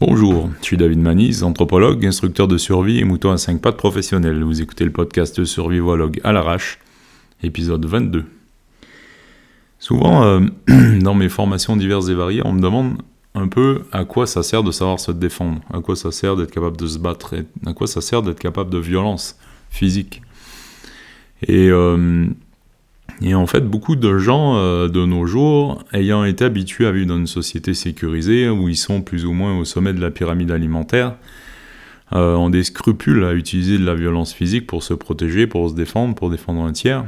Bonjour, je suis David Manise, anthropologue, instructeur de survie et mouton à 5 pattes professionnel. Vous écoutez le podcast Survivologue à l'arrache, épisode 22. Souvent, euh, dans mes formations diverses et variées, on me demande un peu à quoi ça sert de savoir se défendre, à quoi ça sert d'être capable de se battre, à quoi ça sert d'être capable de violence physique. Et euh, et en fait, beaucoup de gens euh, de nos jours, ayant été habitués à vivre dans une société sécurisée, où ils sont plus ou moins au sommet de la pyramide alimentaire, euh, ont des scrupules à utiliser de la violence physique pour se protéger, pour se défendre, pour défendre un tiers,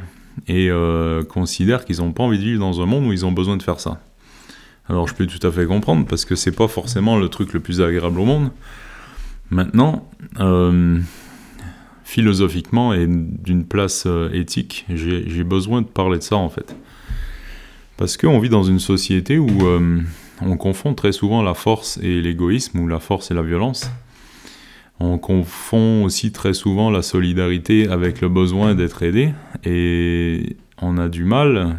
et euh, considèrent qu'ils n'ont pas envie de vivre dans un monde où ils ont besoin de faire ça. Alors je peux tout à fait comprendre, parce que c'est pas forcément le truc le plus agréable au monde. Maintenant, philosophiquement et d'une place euh, éthique, j'ai besoin de parler de ça en fait. Parce qu'on vit dans une société où euh, on confond très souvent la force et l'égoïsme, ou la force et la violence. On confond aussi très souvent la solidarité avec le besoin d'être aidé, et on a du mal,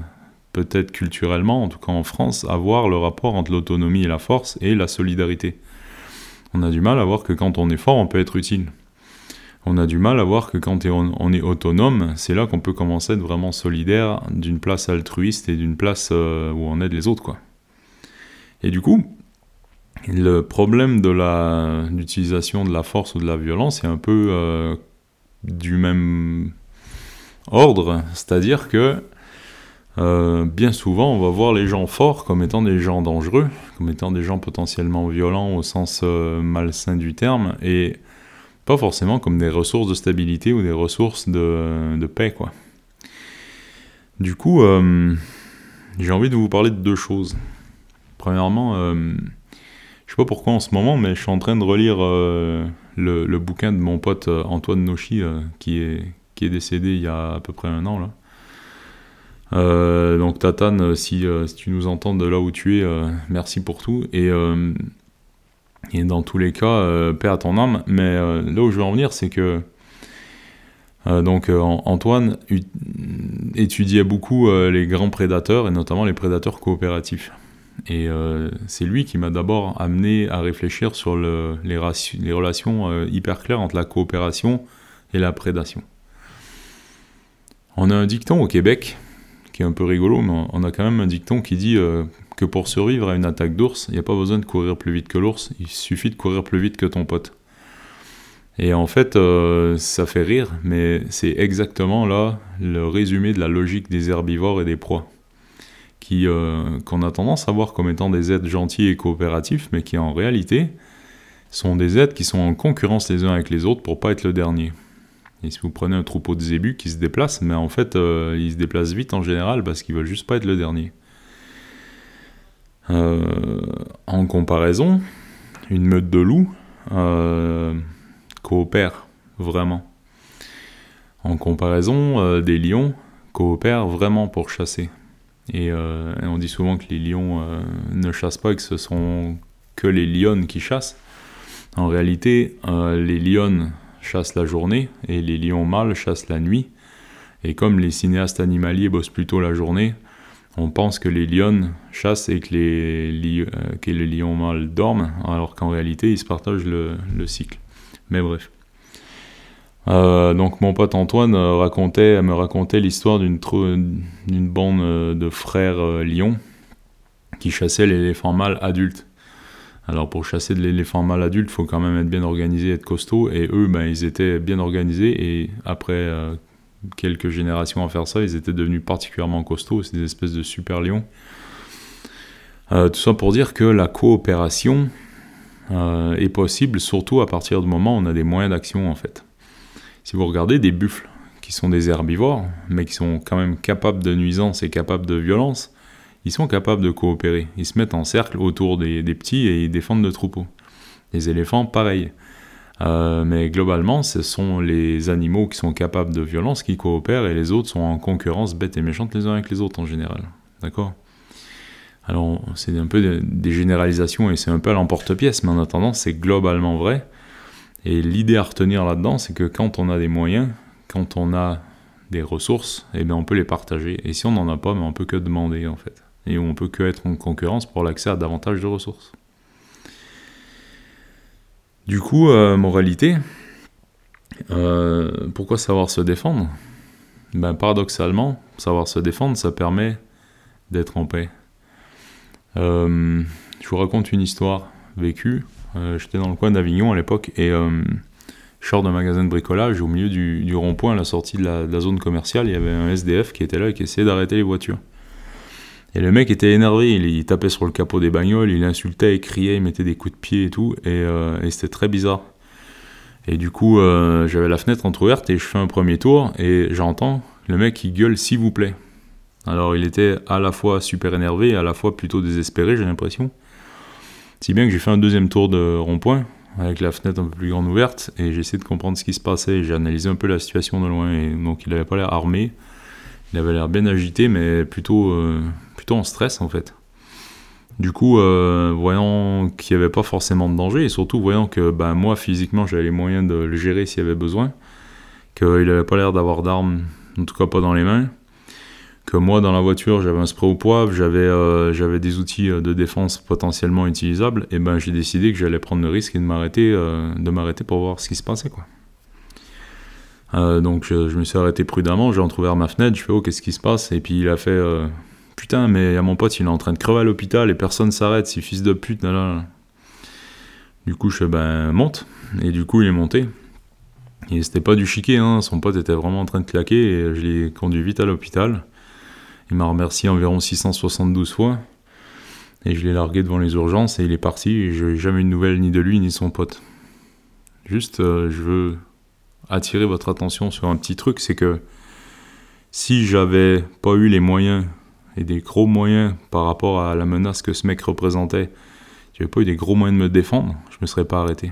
peut-être culturellement, en tout cas en France, à voir le rapport entre l'autonomie et la force et la solidarité. On a du mal à voir que quand on est fort, on peut être utile on a du mal à voir que quand on est autonome, c'est là qu'on peut commencer à être vraiment solidaire d'une place altruiste et d'une place euh, où on aide les autres. Quoi. Et du coup, le problème de l'utilisation de la force ou de la violence est un peu euh, du même ordre, c'est-à-dire que euh, bien souvent on va voir les gens forts comme étant des gens dangereux, comme étant des gens potentiellement violents au sens malsain du terme, et pas forcément comme des ressources de stabilité ou des ressources de, paix, quoi. Du coup, euh, j'ai envie de vous parler de deux choses. Premièrement, euh, je sais pas pourquoi en ce moment, mais je suis en train de relire euh, le, bouquin de mon pote Antoine Nochi, qui, est, qui est décédé il y a à peu près un an, là. donc Tatane, si, si, tu nous entends de là où tu es, merci pour tout. Et et dans tous les cas, euh, paix à ton âme. Mais euh, là où je veux en venir, c'est que euh, donc Antoine étudiait beaucoup les grands prédateurs et notamment les prédateurs coopératifs. Et c'est lui qui m'a d'abord amené à réfléchir sur le, les, les, relations hyper claires entre la coopération et la prédation. On a un dicton au Québec qui est un peu rigolo, mais on a quand même un dicton qui dit que pour survivre à une attaque d'ours, il n'y a pas besoin de courir plus vite que l'ours, il suffit de courir plus vite que ton pote. Et en fait, euh, ça fait rire, mais c'est exactement là le résumé de la logique des herbivores et des proies, qui euh, qu'on a tendance à voir comme étant des êtres gentils et coopératifs, mais qui en réalité sont des êtres qui sont en concurrence les uns avec les autres pour pas être le dernier. Et si vous prenez un troupeau de zébus qui se déplacent, mais en fait, euh, ils se déplacent vite en général parce qu'ils veulent juste pas être le dernier. Euh, en comparaison, une meute de loups euh, coopère vraiment. En comparaison, euh, des lions coopèrent vraiment pour chasser. Et, on dit souvent que les lions ne chassent pas et que ce sont que les lionnes qui chassent. En réalité, les lionnes chassent la journée et les lions mâles chassent la nuit. Et comme les cinéastes animaliers bossent plutôt la journée, on pense que les lions chassent et que les, euh, lions mâles dorment, alors qu'en réalité, ils se partagent le, cycle. Mais bref. Euh, donc mon pote Antoine racontait, me racontait l'histoire d'une, bande euh, de frères lions qui chassaient l'éléphant mâle adulte. Alors pour chasser de l'éléphant mâle adulte, il faut quand même être bien organisé, être costaud, et eux, ben, ils étaient bien organisés, et après quelques générations à faire ça, ils étaient devenus particulièrement costauds, c'est des espèces de super lions. Euh, tout ça pour dire que la coopération euh, est possible, surtout à partir du moment où on a des moyens d'action en fait. Si vous regardez des buffles, qui sont des herbivores, mais qui sont quand même capables de nuisance et capables de violence, ils sont capables de coopérer. Ils se mettent en cercle autour des, des petits et ils défendent le troupeau. Les éléphants, pareil. Euh, mais globalement, ce sont les animaux qui sont capables de violence qui coopèrent et les autres sont en concurrence bête et méchante les uns avec les autres en général. D'accord? Alors, c'est un peu des généralisations et c'est un peu à l'emporte-pièce, mais en attendant, c'est globalement vrai. Et l'idée à retenir là-dedans, c'est que quand on a des moyens, quand on a des ressources, eh bien on peut les partager. Et si on n'en a pas, mais on peut que demander en fait. Et on peut que être en concurrence pour l'accès à davantage de ressources. Du coup, euh, moralité, euh, pourquoi savoir se défendre? Ben, Paradoxalement, savoir se défendre, ça permet d'être en paix. Euh, je vous raconte une histoire vécue. J'étais dans le coin d'Avignon à l'époque et je sors d'un magasin de bricolage. Au milieu du, rond-point, à la sortie de la, zone commerciale, il y avait un SDF qui était là et qui essayait d'arrêter les voitures. Et le mec était énervé, il, tapait sur le capot des bagnoles, il insultait, il criait, il mettait des coups de pied et tout, et, euh, c'était très bizarre. Et du coup, euh, j'avais la fenêtre entrouverte et je fais un premier tour et j'entends le mec qui gueule s'il vous plaît. Alors il était à la fois super énervé à la fois plutôt désespéré, j'ai l'impression. Si bien que j'ai fait un deuxième tour de rond-point avec la fenêtre un peu plus grande ouverte et j'ai essayé de comprendre ce qui se passait. J'ai analysé un peu la situation de loin et donc il n'avait pas l'air armé. Il avait l'air bien agité, mais plutôt, euh, plutôt en stress en fait. Du coup, euh, voyant qu'il n'y avait pas forcément de danger, et surtout voyant que ben, moi physiquement j'avais les moyens de le gérer s'il y avait besoin, qu'il n'avait pas l'air d'avoir d'armes, en tout cas pas dans les mains, que moi dans la voiture j'avais un spray au poivre, j'avais euh, des outils de défense potentiellement utilisables, et ben j'ai décidé que j'allais prendre le risque et de m'arrêter m'arrêter pour voir ce qui se passait quoi. Euh, donc je, me suis arrêté prudemment, j'ai entrouvert ma fenêtre, je fais oh qu'est-ce qui se passe? Et puis il a fait euh, putain mais a mon pote il est en train de crever à l'hôpital et personne s'arrête, c'est fils de pute là. Du coup je ben monte et du coup il est monté. Et c'était pas du chiquet, hein. son pote était vraiment en train de claquer je l'ai conduit vite à l'hôpital. Il m'a remercié environ 672 fois et je l'ai largué devant les urgences et il est parti je n'ai jamais eu de nouvelles ni de lui ni de son pote. Juste euh, je veux attirer votre attention sur un petit truc, c'est que si j'avais pas eu les moyens et des gros moyens par rapport à la menace que ce mec représentait, j'avais pas eu des gros moyens de me défendre, je me serais pas arrêté.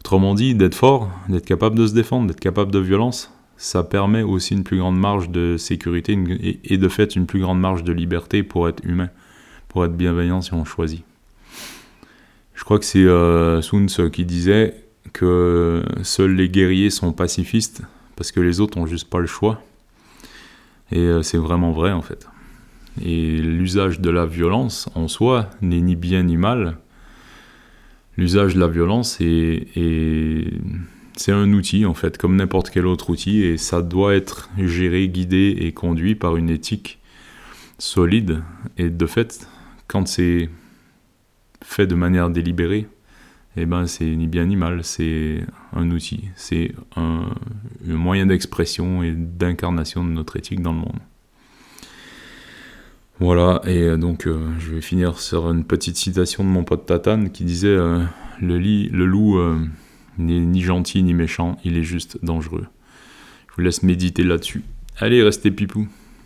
Autrement dit, d'être fort, d'être capable de se défendre, d'être capable de violence, ça permet aussi une plus grande marge de sécurité et de fait une plus grande marge de liberté pour être humain, pour être bienveillant si on choisit. Je crois que c'est euh, qui disait que seuls les guerriers sont pacifistes parce que les autres ont juste pas le choix. Et euh, c'est vraiment vrai en fait. Et l'usage de la violence en soi n'est ni bien ni mal. L'usage de la violence est, c'est un outil en fait, comme n'importe quel autre outil, et ça doit être géré, guidé et conduit par une éthique solide. Et de fait, quand c'est fait de manière délibérée, eh ben c'est ni bien ni mal, c'est un outil, c'est un, moyen d'expression et d'incarnation de notre éthique dans le monde. Voilà, et euh, donc euh, je vais finir sur une petite citation de mon pote Tatane qui disait euh, le, loup n'est ni gentil ni méchant, il est juste dangereux. Je vous laisse méditer là-dessus. Allez, restez pipou.